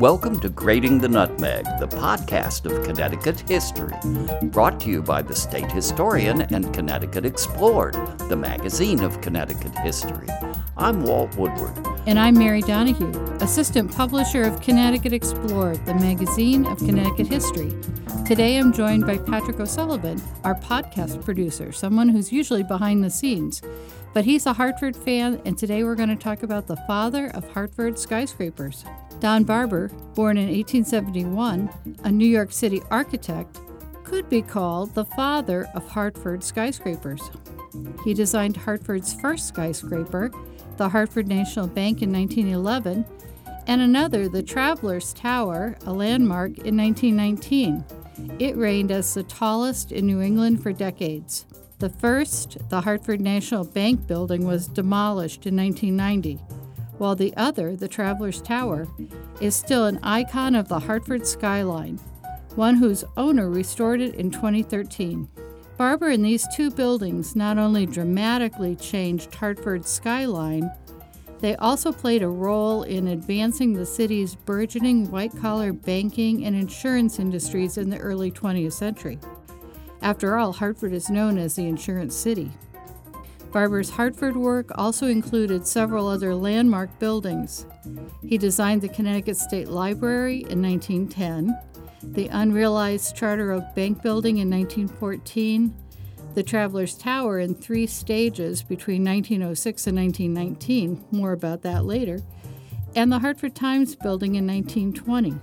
Welcome to Grating the Nutmeg, the podcast of Connecticut history, brought to you by the State Historian and Connecticut Explored, the magazine of Connecticut history. I'm Walt Woodward. And I'm Mary Donahue, Assistant Publisher of Connecticut Explored, the magazine of Connecticut history. Today I'm joined by Patrick O'Sullivan, our podcast producer, someone who's usually behind the scenes. But he's a Hartford fan, and today we're going to talk about the father of Hartford skyscrapers. Donn Barber, born in 1871, a New York City architect, could be called the father of Hartford skyscrapers. He designed Hartford's first skyscraper, the Hartford National Bank in 1911, and another, the Travelers Tower, a landmark, in 1919. It reigned as the tallest in New England for decades. The first, the Hartford National Bank building, was demolished in 1990 while the other, the Traveler's Tower, is still an icon of the Hartford skyline, one whose owner restored it in 2013. Barber and these two buildings not only dramatically changed Hartford's skyline, they also played a role in advancing the city's burgeoning white collar banking and insurance industries in the early 20th century. After all, Hartford is known as the Insurance City. Barber's Hartford work also included several other landmark buildings. He designed the Connecticut State Library in 1910, the unrealized Charter Oak Bank Building in 1914, the Travelers Tower in three stages between 1906 and 1919, more about that later, and the Hartford Times Building in 1920.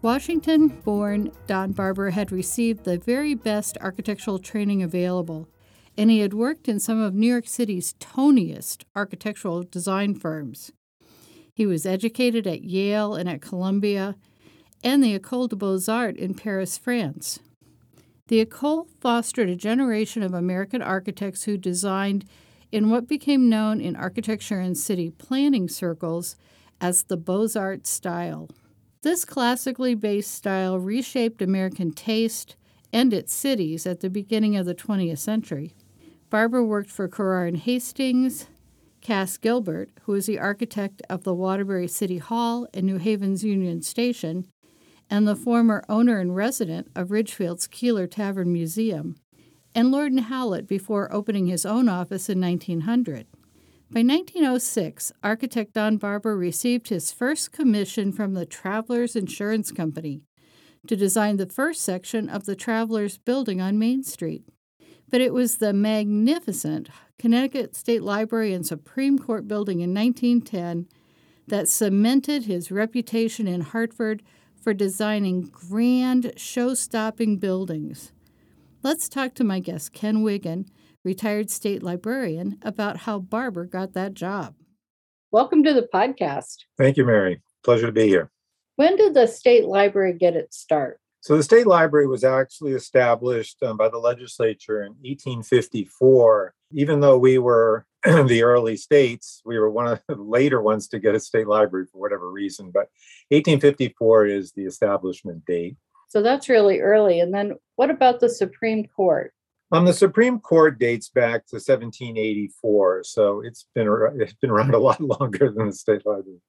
Washington born Donn Barber had received the very best architectural training available and he had worked in some of New York City's toniest architectural design firms. He was educated at Yale and at Columbia and the École des Beaux-Arts in Paris, France. The École fostered a generation of American architects who designed in what became known in architecture and city planning circles as the Beaux-Arts style. This classically based style reshaped American taste and its cities at the beginning of the 20th century. Barber worked for Carrère and Hastings, Cass Gilbert, who was the architect of the Waterbury City Hall and New Haven's Union Station, and the former owner and resident of Ridgefield's Keeler Tavern Museum, and Lord and Hewlett before opening his own office in 1900. By 1906, architect Donn Barber received his first commission from the Travelers Insurance Company to design the first section of the Travelers building on Main Street but it was the magnificent Connecticut State Library and Supreme Court building in 1910 that cemented his reputation in Hartford for designing grand, show stopping buildings. Let's talk to my guest, Ken Wiggin, retired state librarian, about how Barber got that job. Welcome to the podcast. Thank you, Mary. Pleasure to be here. When did the state library get its start? So the state library was actually established um, by the legislature in 1854. Even though we were the early states, we were one of the later ones to get a state library for whatever reason. But 1854 is the establishment date. So that's really early. And then what about the Supreme Court? Um, the Supreme Court dates back to 1784, so it's been it's been around a lot longer than the state library.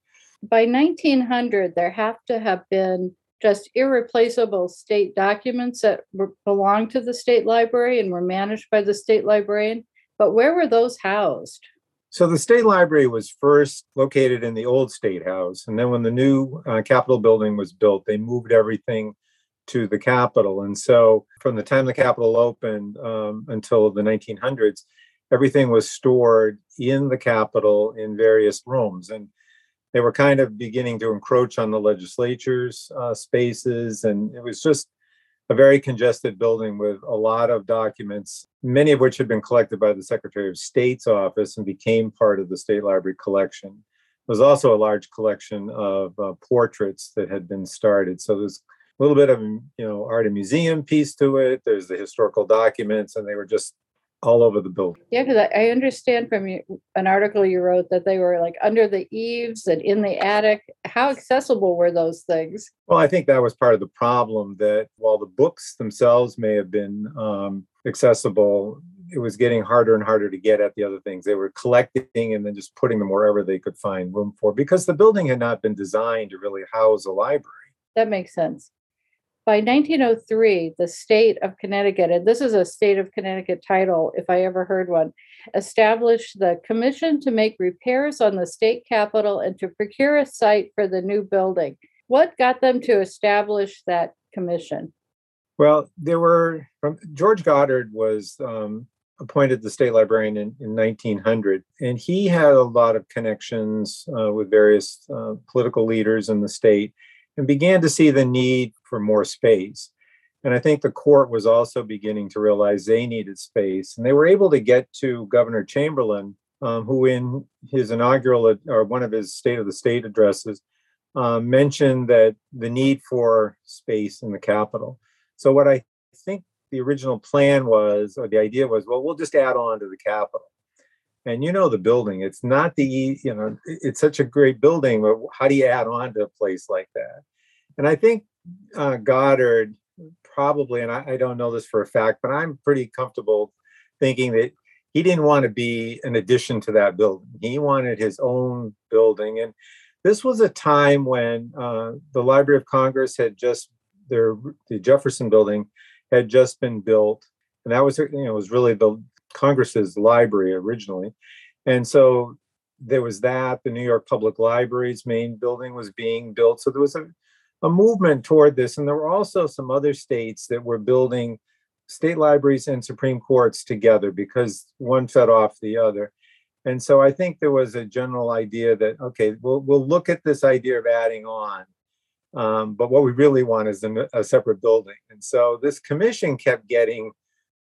By 1900, there have to have been just irreplaceable state documents that belonged to the state library and were managed by the state librarian. But where were those housed? So the state library was first located in the old state house. And then when the new uh, Capitol building was built, they moved everything to the Capitol. And so from the time the Capitol opened um, until the 1900s, everything was stored in the Capitol in various rooms. And they were kind of beginning to encroach on the legislature's uh, spaces, and it was just a very congested building with a lot of documents, many of which had been collected by the Secretary of State's office and became part of the State Library collection. There was also a large collection of uh, portraits that had been started. So there's a little bit of you know art and museum piece to it. There's the historical documents, and they were just all over the building. Yeah, because I understand from you, an article you wrote that they were like under the eaves and in the attic. How accessible were those things? Well, I think that was part of the problem that while the books themselves may have been um, accessible, it was getting harder and harder to get at the other things. They were collecting and then just putting them wherever they could find room for because the building had not been designed to really house a library. That makes sense. By 1903, the state of Connecticut, and this is a state of Connecticut title, if I ever heard one, established the Commission to make repairs on the state capitol and to procure a site for the new building. What got them to establish that commission? Well, there were from George Goddard was um, appointed the state librarian in, in 1900, and he had a lot of connections uh, with various uh, political leaders in the state, and began to see the need for more space. And I think the court was also beginning to realize they needed space, and they were able to get to Governor Chamberlain, um, who in his inaugural or one of his State of the State addresses um, mentioned that the need for space in the capital. So what I think the original plan was, or the idea was, well, we'll just add on to the Capitol. And you know the building, it's not the, you know, it's such a great building, but how do you add on to a place like that? And I think uh, Goddard probably, and I, I don't know this for a fact, but I'm pretty comfortable thinking that he didn't want to be an addition to that building. He wanted his own building. And this was a time when uh, the Library of Congress had just their the Jefferson Building had just been built, and that was you know was really the Congress's library originally, and so there was that. The New York Public Library's main building was being built, so there was a a movement toward this, and there were also some other states that were building state libraries and Supreme Courts together because one fed off the other. And so I think there was a general idea that okay, we'll we'll look at this idea of adding on um, but what we really want is a, a separate building. And so this commission kept getting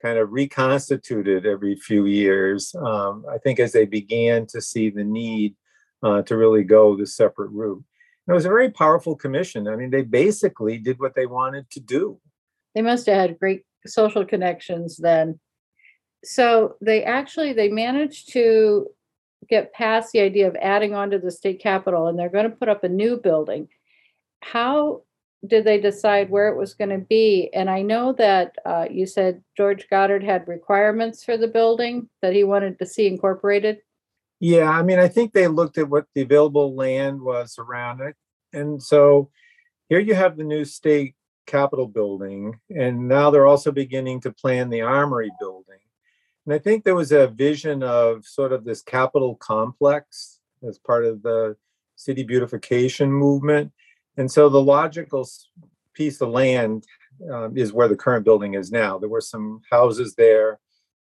kind of reconstituted every few years. Um, I think as they began to see the need uh, to really go the separate route. And it was a very powerful commission. I mean, they basically did what they wanted to do. They must have had great social connections then. So they actually they managed to get past the idea of adding on to the state capitol, and they're going to put up a new building how did they decide where it was going to be? And I know that uh, you said George Goddard had requirements for the building that he wanted to see incorporated. Yeah, I mean, I think they looked at what the available land was around it. And so here you have the new state capitol building, and now they're also beginning to plan the armory building. And I think there was a vision of sort of this capitol complex as part of the city beautification movement. And so the logical piece of land um, is where the current building is now. There were some houses there,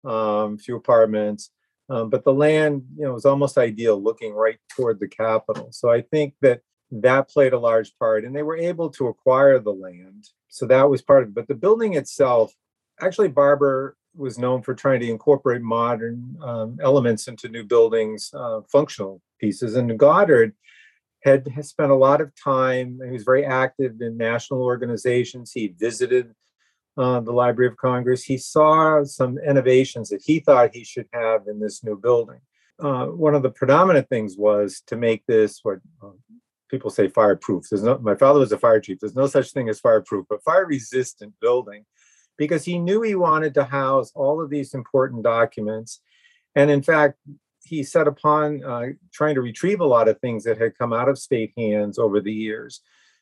um, few apartments, um, but the land, you know, was almost ideal, looking right toward the Capitol. So I think that that played a large part, and they were able to acquire the land. So that was part of it. But the building itself, actually, Barber was known for trying to incorporate modern um, elements into new buildings, uh, functional pieces, and Goddard had, had spent a lot of time. He was very active in national organizations. He visited uh, the Library of Congress. He saw some innovations that he thought he should have in this new building. Uh, one of the predominant things was to make this what uh, people say fireproof. There's no, my father was a fire chief. There's no such thing as fireproof, but fire resistant building, because he knew he wanted to house all of these important documents. And in fact, he set upon uh, trying to retrieve a lot of things that had come out of state hands over the years.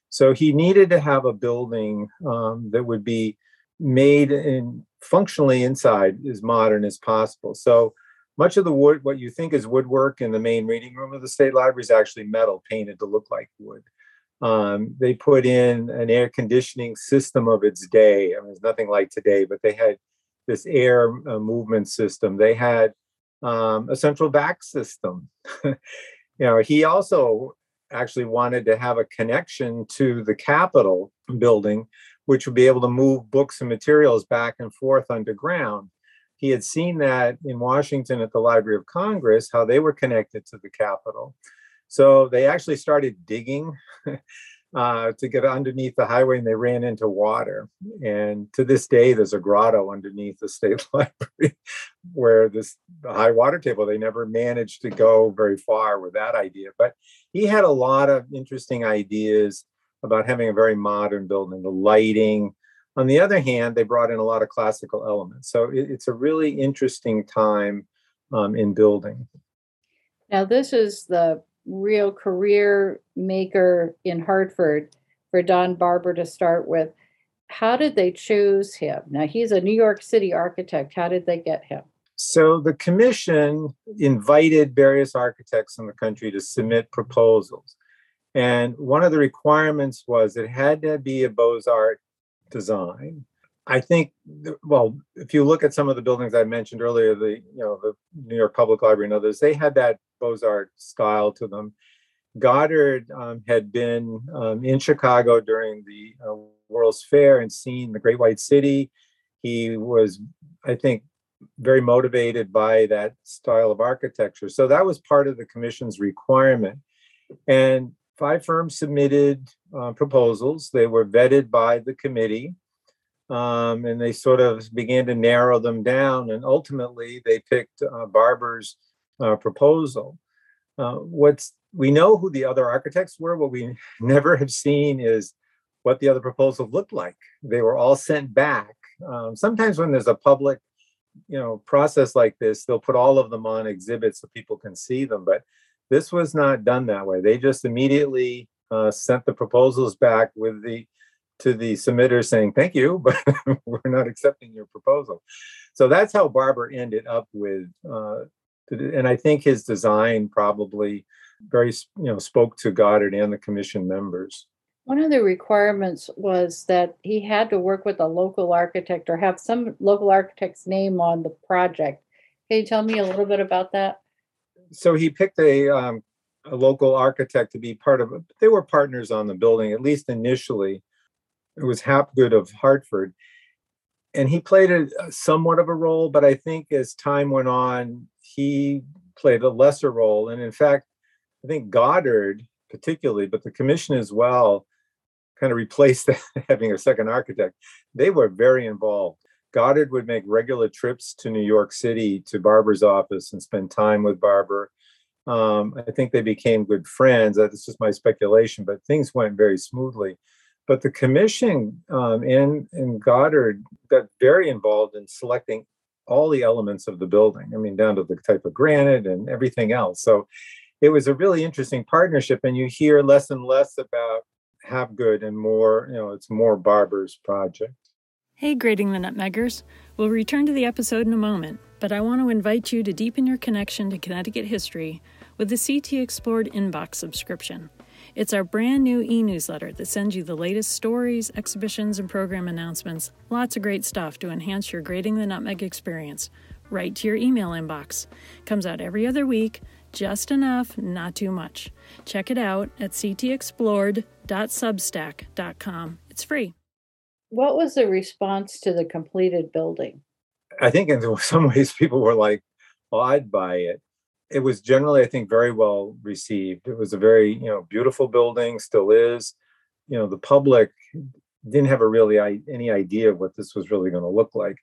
So he needed to have a building um, that would be made in functionally inside as modern as possible. So much of the wood, what you think is woodwork in the main reading room of the state library, is actually metal painted to look like wood. Um, they put in an air conditioning system of its day. I mean, it's nothing like today, but they had this air uh, movement system. They had um, a central vac system. you know, he also actually wanted to have a connection to the Capitol building, which would be able to move books and materials back and forth underground. He had seen that in Washington at the Library of Congress, how they were connected to the Capitol. So they actually started digging uh, to get underneath the highway and they ran into water. And to this day, there's a grotto underneath the state library where this high water table, they never managed to go very far with that idea. But he had a lot of interesting ideas about having a very modern building, the lighting, On the other hand, they brought in a lot of classical elements. So it, it's a really interesting time um, in building. Now, this is the real career maker in Hartford for Donn Barber to start with. How did they choose him? Now, he's a New York City architect. How did they get him? So the commission invited various architects in the country to submit proposals. And one of the requirements was it had to be a Beaux Arts design. I think, well, if you look at some of the buildings I mentioned earlier, the you know the New York Public Library and others, they had that Beaux Arts style to them. Goddard um, had been um, in Chicago during the uh, World's Fair and seen the Great White City. He was, I think, very motivated by that style of architecture. So that was part of the commission's requirement. And five firms submitted uh, proposals. They were vetted by the committee. Um, and they sort of began to narrow them down. And ultimately, they picked uh, Barber's uh, proposal. Uh, what's we know who the other architects were. What we never have seen is what the other proposals looked like. They were all sent back. Um, sometimes when there's a public, you know, process like this, they'll put all of them on exhibits so people can see them. But this was not done that way. They just immediately uh, sent the proposals back with the to the submitter saying thank you, but we're not accepting your proposal. So that's how Barber ended up with, uh, and I think his design probably very you know spoke to Goddard and the commission members. One of the requirements was that he had to work with a local architect or have some local architect's name on the project. Can you tell me a little bit about that? So he picked a um, a local architect to be part of it. They were partners on the building, at least initially. It was Hapgood of Hartford. And he played a, somewhat of a role, but I think as time went on, he played a lesser role. And in fact, I think Goddard, particularly, but the commission as well, kind of replaced having a second architect. They were very involved. Goddard would make regular trips to New York City to Barber's office and spend time with Barber. Um, I think they became good friends. That's just my speculation, but things went very smoothly. But the commission um, and, and Goddard got very involved in selecting all the elements of the building. I mean, down to the type of granite and everything else. So it was a really interesting partnership. And you hear less and less about Hapgood and more, you know, it's more Barber's project. Hey, Grating the Nutmeggers. We'll return to the episode in a moment, but I want to invite you to deepen your connection to Connecticut history with the CT Explored Inbox subscription. It's our brand new e newsletter that sends you the latest stories, exhibitions, and program announcements. Lots of great stuff to enhance your Grating the Nutmeg experience right to your email inbox. Comes out every other week, just enough, not too much. Check it out at ctexplored.substack.com. It's free. What was the response to the completed building? I think in some ways people were like awed by it it was generally, I think, very well received. It was a very, you know, beautiful building, still is. You know, the public didn't have a really any idea of what this was really going to look like.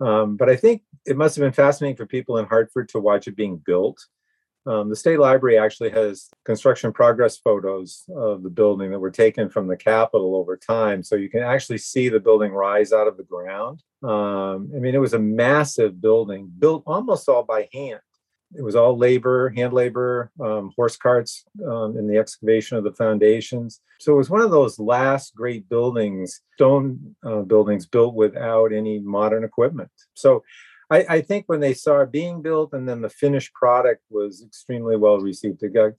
Um, but I think it must have been fascinating for people in Hartford to watch it being built. Um, the state library actually has construction progress photos of the building that were taken from the Capitol over time. So you can actually see the building rise out of the ground. Um, I mean, it was a massive building built almost all by hand it was all labor, hand labor, um, horse carts um, in the excavation of the foundations. So it was one of those last great buildings, stone uh, buildings built without any modern equipment. So I, I, think when they saw it being built and then the finished product was extremely well received. It got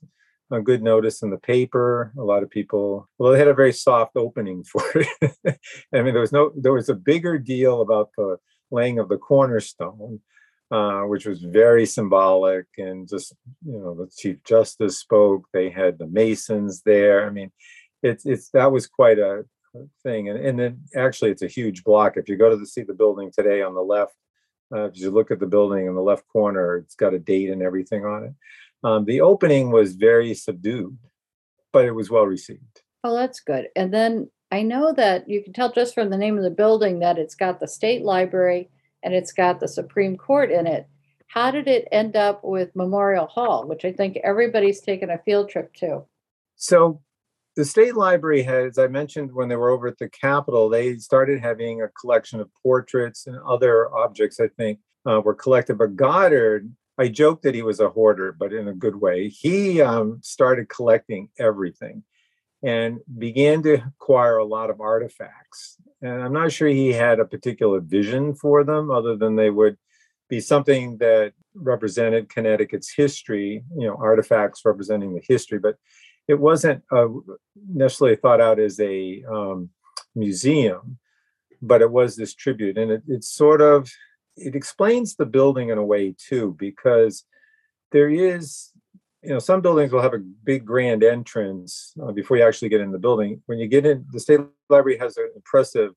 a good notice in the paper. A lot of people, well, they had a very soft opening for it. I mean, there was no, there was a bigger deal about the laying of the cornerstone uh, which was very symbolic. And just, you know, the Chief Justice spoke, they had the Masons there. I mean, it's, it's, that was quite a thing. And, and then actually, it's a huge block. If you go to the, see the building today on the left, uh, if you look at the building in the left corner, it's got a date and everything on it. Um, the opening was very subdued, but it was well received. Oh, that's good. And then I know that you can tell just from the name of the building that it's got the state library and it's got the Supreme Court in it. How did it end up with Memorial Hall, which I think everybody's taken a field trip to? So the state library had, as I mentioned, when they were over at the Capitol, they started having a collection of portraits and other objects, I think, uh, were collected. But Goddard, I joked that he was a hoarder, but in a good way. He um, started collecting everything and began to acquire a lot of artifacts. And I'm not sure he had a particular vision for them, other than they would be something that represented Connecticut's history, you know, artifacts representing the history, but it wasn't uh, necessarily thought out as a um, museum, but it was this tribute. And it, it's sort of, it explains the building in a way too, because there is you know some buildings will have a big grand entrance uh, before you actually get in the building. When you get in the state library has an impressive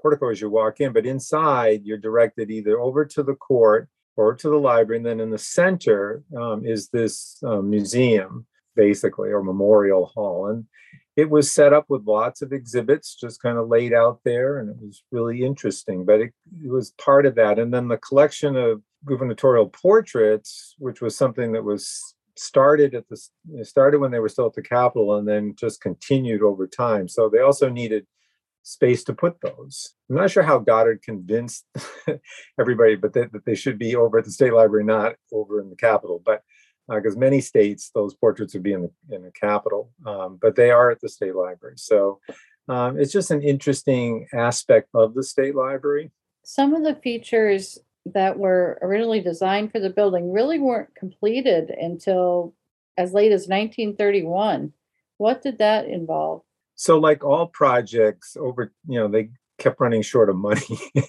portico as you walk in but inside you're directed either over to the court or to the library and then in the center um, is this uh, museum basically or memorial hall. And it was set up with lots of exhibits just kind of laid out there and it was really interesting but it, it was part of that. And then the collection of gubernatorial portraits which was something that was started at the started when they were still at the Capitol and then just continued over time. So they also needed space to put those. I'm not sure how Goddard convinced everybody, but that, that, they should be over at the State Library, not over in the Capitol. But because uh, many states, those portraits would be in the in the Capitol, um, but they are at the State Library. So um, it's just an interesting aspect of the State Library. Some of the features that were originally designed for the building really weren't completed until as late as 1931. What did that involve? So, like all projects, over you know, they kept running short of money.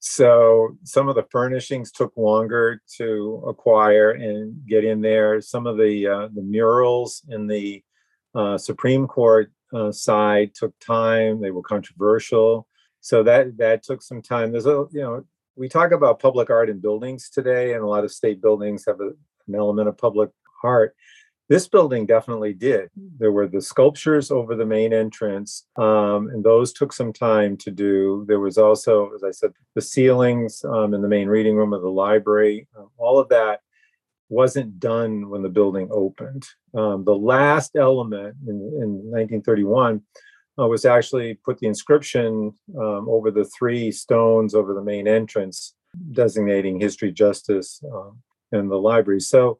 so some of the furnishings took longer to acquire and get in there. Some of the uh, the murals in the uh, Supreme Court uh, side took time. They were controversial, so that that took some time. There's a you know we talk about public art in buildings today, and a lot of state buildings have a, an element of public art. This building definitely did. There were the sculptures over the main entrance, um, and those took some time to do. There was also, as I said, the ceilings um, in the main reading room of the library. Um, all of that wasn't done when the building opened. Um, the last element in, in 1931 uh, was actually put the inscription um, over the three stones over the main entrance, designating history, justice, um, and the library. So,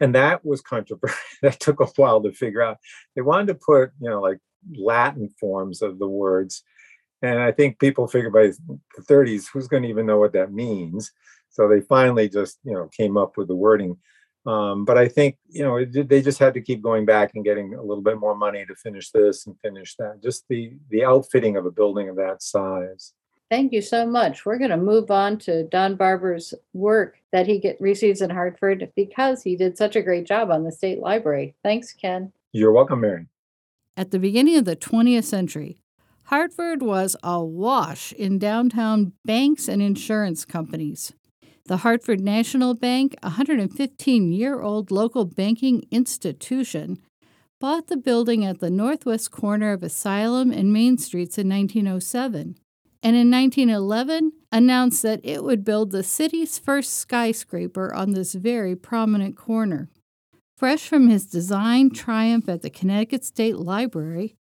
and that was controversial. that took a while to figure out. They wanted to put, you know, like Latin forms of the words. And I think people figured by the 30s, who's going to even know what that means? So they finally just, you know, came up with the wording. Um, but I think you know it, they just had to keep going back and getting a little bit more money to finish this and finish that. Just the the outfitting of a building of that size. Thank you so much. We're going to move on to Donn Barber's work that he get, receives in Hartford because he did such a great job on the state library. Thanks, Ken. You're welcome, Mary. At the beginning of the 20th century, Hartford was awash in downtown banks and insurance companies. The Hartford National Bank, a 115 year old local banking institution, bought the building at the northwest corner of Asylum and Main Streets in 1907, and in 1911 announced that it would build the city's first skyscraper on this very prominent corner. Fresh from his design triumph at the Connecticut State Library,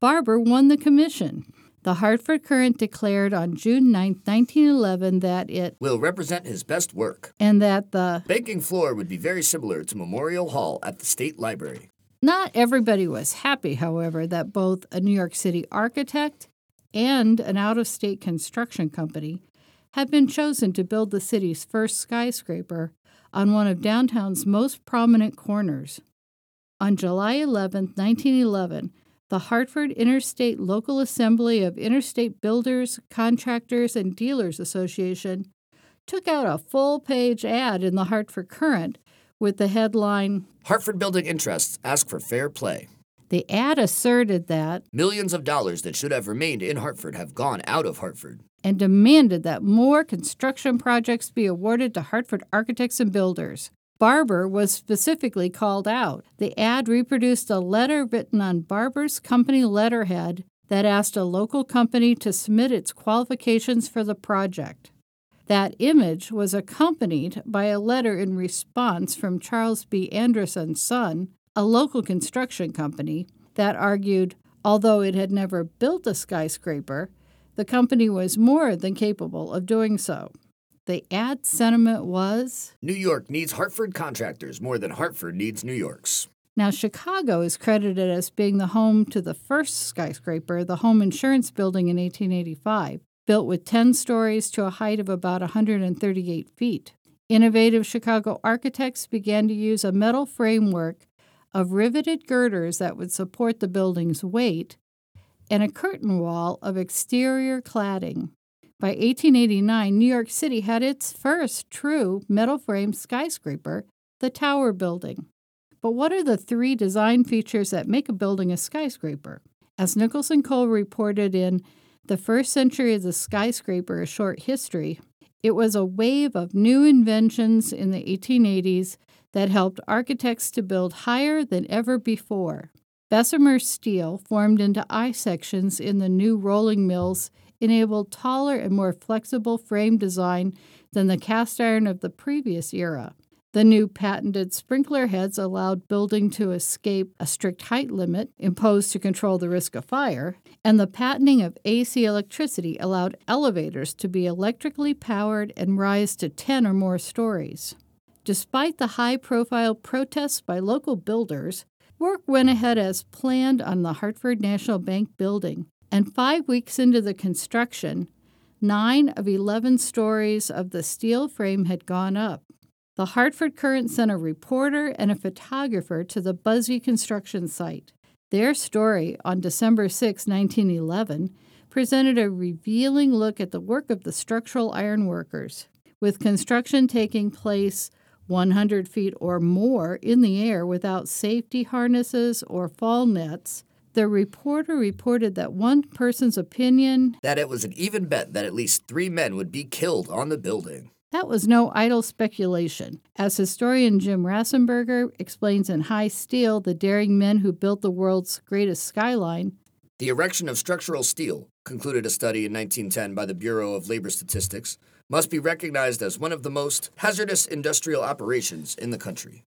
Barber won the commission the Hartford Courant declared on June 9, 1911, that it will represent his best work and that the banking floor would be very similar to Memorial Hall at the State Library. Not everybody was happy, however, that both a New York City architect and an out of state construction company had been chosen to build the city's first skyscraper on one of downtown's most prominent corners. On July 11, 1911, the Hartford Interstate Local Assembly of Interstate Builders, Contractors, and Dealers Association took out a full page ad in the Hartford Courant with the headline Hartford Building Interests Ask for Fair Play. The ad asserted that millions of dollars that should have remained in Hartford have gone out of Hartford and demanded that more construction projects be awarded to Hartford architects and builders. Barber was specifically called out. The ad reproduced a letter written on Barber's company letterhead that asked a local company to submit its qualifications for the project. That image was accompanied by a letter in response from Charles B. Andrus and Son, a local construction company, that argued although it had never built a skyscraper, the company was more than capable of doing so. The ad sentiment was New York needs Hartford contractors more than Hartford needs New York's. Now, Chicago is credited as being the home to the first skyscraper, the Home Insurance Building in 1885, built with 10 stories to a height of about 138 feet. Innovative Chicago architects began to use a metal framework of riveted girders that would support the building's weight and a curtain wall of exterior cladding. By 1889, New York City had its first true metal frame skyscraper, the Tower Building. But what are the three design features that make a building a skyscraper? As Nicholson Cole reported in The First Century of the Skyscraper A Short History, it was a wave of new inventions in the 1880s that helped architects to build higher than ever before. Bessemer steel, formed into I sections in the new rolling mills, enabled taller and more flexible frame design than the cast iron of the previous era. The new patented sprinkler heads allowed building to escape a strict height limit imposed to control the risk of fire, and the patenting of AC electricity allowed elevators to be electrically powered and rise to 10 or more stories. Despite the high profile protests by local builders, work went ahead as planned on the Hartford National Bank building, and five weeks into the construction, nine of 11 stories of the steel frame had gone up. The Hartford Courant sent a reporter and a photographer to the Busby construction site. Their story on December 6, 1911, presented a revealing look at the work of the structural ironworkers, with construction taking place 100 feet or more in the air without safety harnesses or fall nets. The reporter reported that one person's opinion That it was an even bet that at least three men would be killed on the building. That was no idle speculation. As historian Jim Rasenberger explains in High Steel, the daring men who built the world's greatest skyline, The erection of structural steel, concluded a study in 1910 by the Bureau of Labor Statistics, must be recognized as one of the most hazardous industrial operations in the country.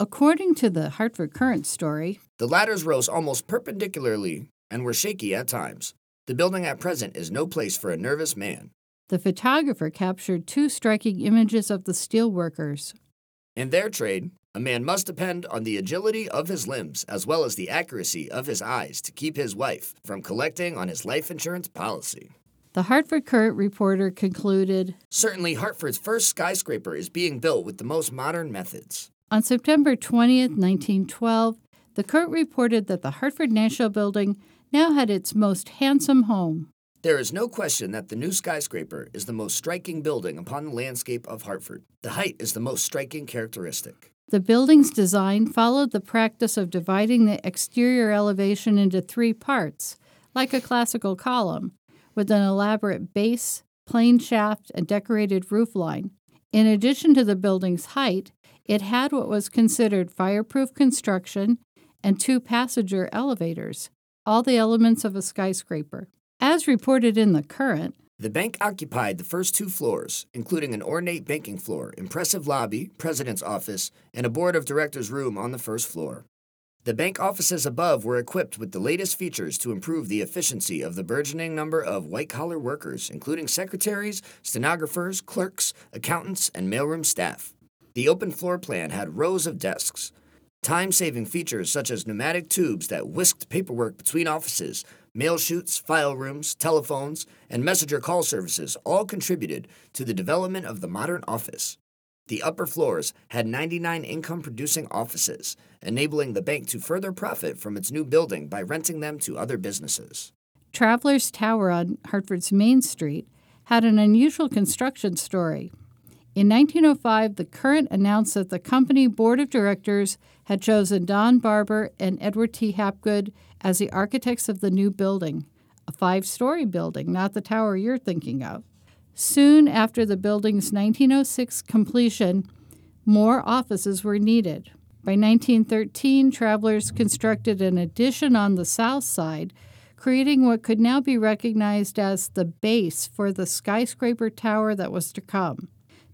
According to the Hartford Courant story, The ladders rose almost perpendicularly and were shaky at times. The building at present is no place for a nervous man. the photographer captured two striking images of the steelworkers. In their trade, a man must depend on the agility of his limbs as well as the accuracy of his eyes to keep his wife from collecting on his life insurance policy. The Hartford Courant reporter concluded Certainly, Hartford's first skyscraper is being built with the most modern methods. On September 20th, 1912, the Courant reported that the Hartford National Building now had its most handsome home. There is no question that the new skyscraper is the most striking building upon the landscape of Hartford. The height is the most striking characteristic. The building's design followed the practice of dividing the exterior elevation into three parts, like a classical column, with an elaborate base, plain shaft, and decorated roofline. In addition to the building's height, it had what was considered fireproof construction and two passenger elevators, all the elements of a skyscraper. As reported in the Courant, The bank occupied the first two floors, including an ornate banking floor, impressive lobby, president's office, and a board of directors room on the first floor. The bank offices above were equipped with the latest features to improve the efficiency of the burgeoning number of white collar workers, including secretaries, stenographers, clerks, accountants, and mailroom staff. The open floor plan had rows of desks. Time saving features such as pneumatic tubes that whisked paperwork between offices, mail chutes, file rooms, telephones, and messenger call services all contributed to the development of the modern office. The upper floors had 99 income producing offices, enabling the bank to further profit from its new building by renting them to other businesses. Travelers Tower on Hartford's Main Street had an unusual construction story. In 1905, the Courant announced that the company board of directors had chosen Donn Barber and Edward T. Hapgood as the architects of the new building, a five story building, not the tower you're thinking of. Soon after the building's 1906 completion, more offices were needed. By 1913, travelers constructed an addition on the south side, creating what could now be recognized as the base for the skyscraper tower that was to come.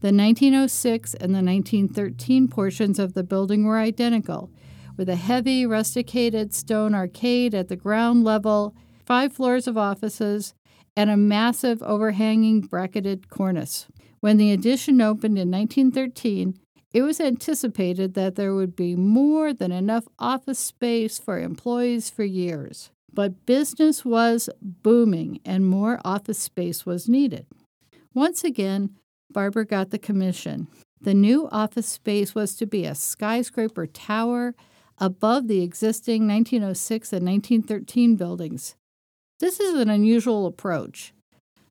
The 1906 and the 1913 portions of the building were identical, with a heavy rusticated stone arcade at the ground level, five floors of offices, and a massive overhanging bracketed cornice. When the addition opened in 1913, it was anticipated that there would be more than enough office space for employees for years. But business was booming and more office space was needed. Once again, Barber got the commission. The new office space was to be a skyscraper tower above the existing 1906 and 1913 buildings. This is an unusual approach.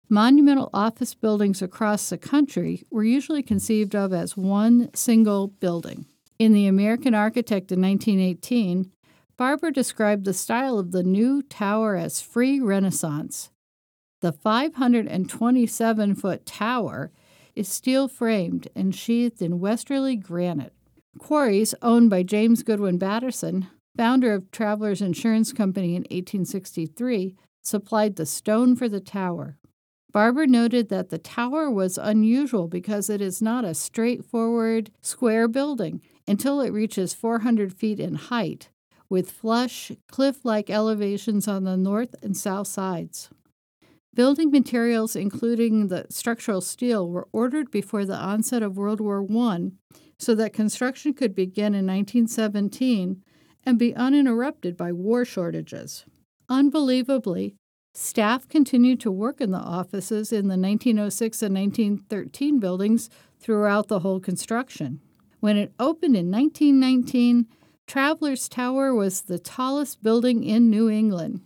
Monumental office buildings across the country were usually conceived of as one single building. In The American Architect in 1918, Barber described the style of the new tower as free renaissance. The 527 foot tower is steel framed and sheathed in westerly granite. Quarries owned by James Goodwin Batterson, founder of Travelers Insurance Company in 1863, supplied the stone for the tower. Barber noted that the tower was unusual because it is not a straightforward square building until it reaches 400 feet in height, with flush, cliff like elevations on the north and south sides. Building materials, including the structural steel, were ordered before the onset of World War I so that construction could begin in 1917 and be uninterrupted by war shortages. Unbelievably, staff continued to work in the offices in the 1906 and 1913 buildings throughout the whole construction. When it opened in 1919, Travelers Tower was the tallest building in New England,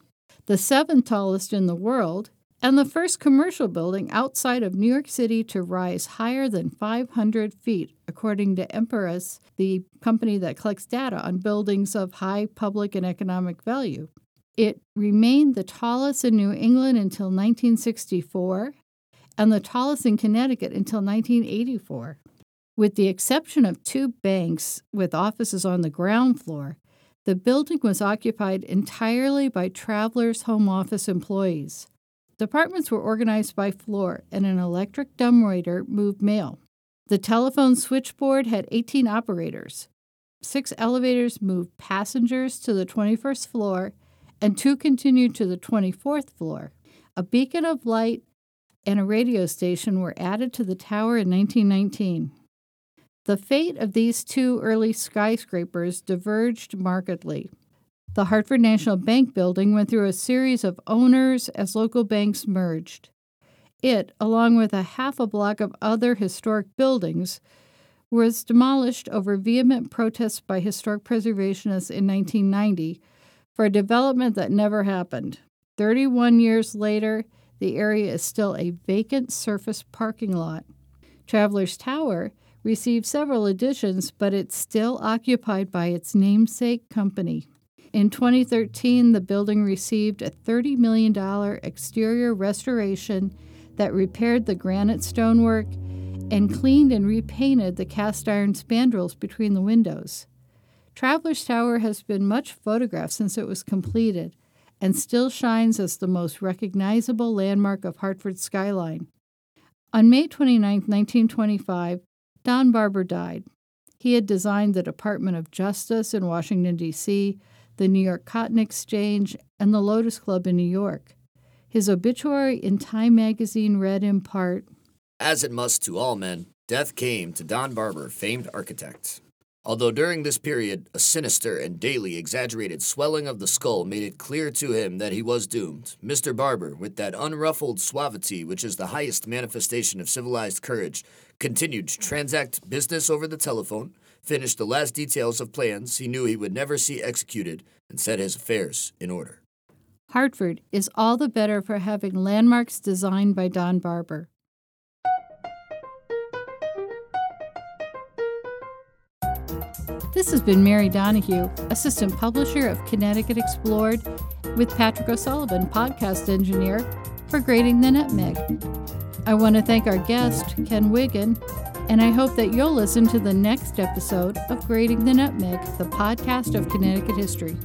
the seventh tallest in the world, and the first commercial building outside of New York City to rise higher than 500 feet, according to Emporis, the company that collects data on buildings of high public and economic value. It remained the tallest in New England until 1964 and the tallest in Connecticut until 1984. With the exception of two banks with offices on the ground floor, the building was occupied entirely by travelers' home office employees. Departments were organized by floor, and an electric dumbwaiter moved mail. The telephone switchboard had 18 operators. Six elevators moved passengers to the 21st floor, and two continued to the 24th floor. A beacon of light and a radio station were added to the tower in 1919. The fate of these two early skyscrapers diverged markedly. The Hartford National Bank building went through a series of owners as local banks merged. It, along with a half a block of other historic buildings, was demolished over vehement protests by historic preservationists in 1990 for a development that never happened. 31 years later, the area is still a vacant surface parking lot. Travelers Tower received several additions, but it's still occupied by its namesake company. In 2013, the building received a $30 million exterior restoration that repaired the granite stonework and cleaned and repainted the cast iron spandrels between the windows. Travelers Tower has been much photographed since it was completed and still shines as the most recognizable landmark of Hartford's skyline. On May 29, 1925, Donn Barber died. He had designed the Department of Justice in Washington, D.C., the New York Cotton Exchange, and the Lotus Club in New York. His obituary in Time magazine read in part As it must to all men, death came to Donn Barber, famed architect. Although during this period, a sinister and daily exaggerated swelling of the skull made it clear to him that he was doomed, Mr. Barber, with that unruffled suavity which is the highest manifestation of civilized courage, continued to transact business over the telephone, finished the last details of plans he knew he would never see executed, and set his affairs in order. Hartford is all the better for having landmarks designed by Donn Barber. This has been Mary Donahue, Assistant Publisher of Connecticut Explored, with Patrick O'Sullivan, Podcast Engineer for Grating the Nutmeg. I want to thank our guest, Ken Wiggin, and I hope that you'll listen to the next episode of Grating the Nutmeg, the podcast of Connecticut history.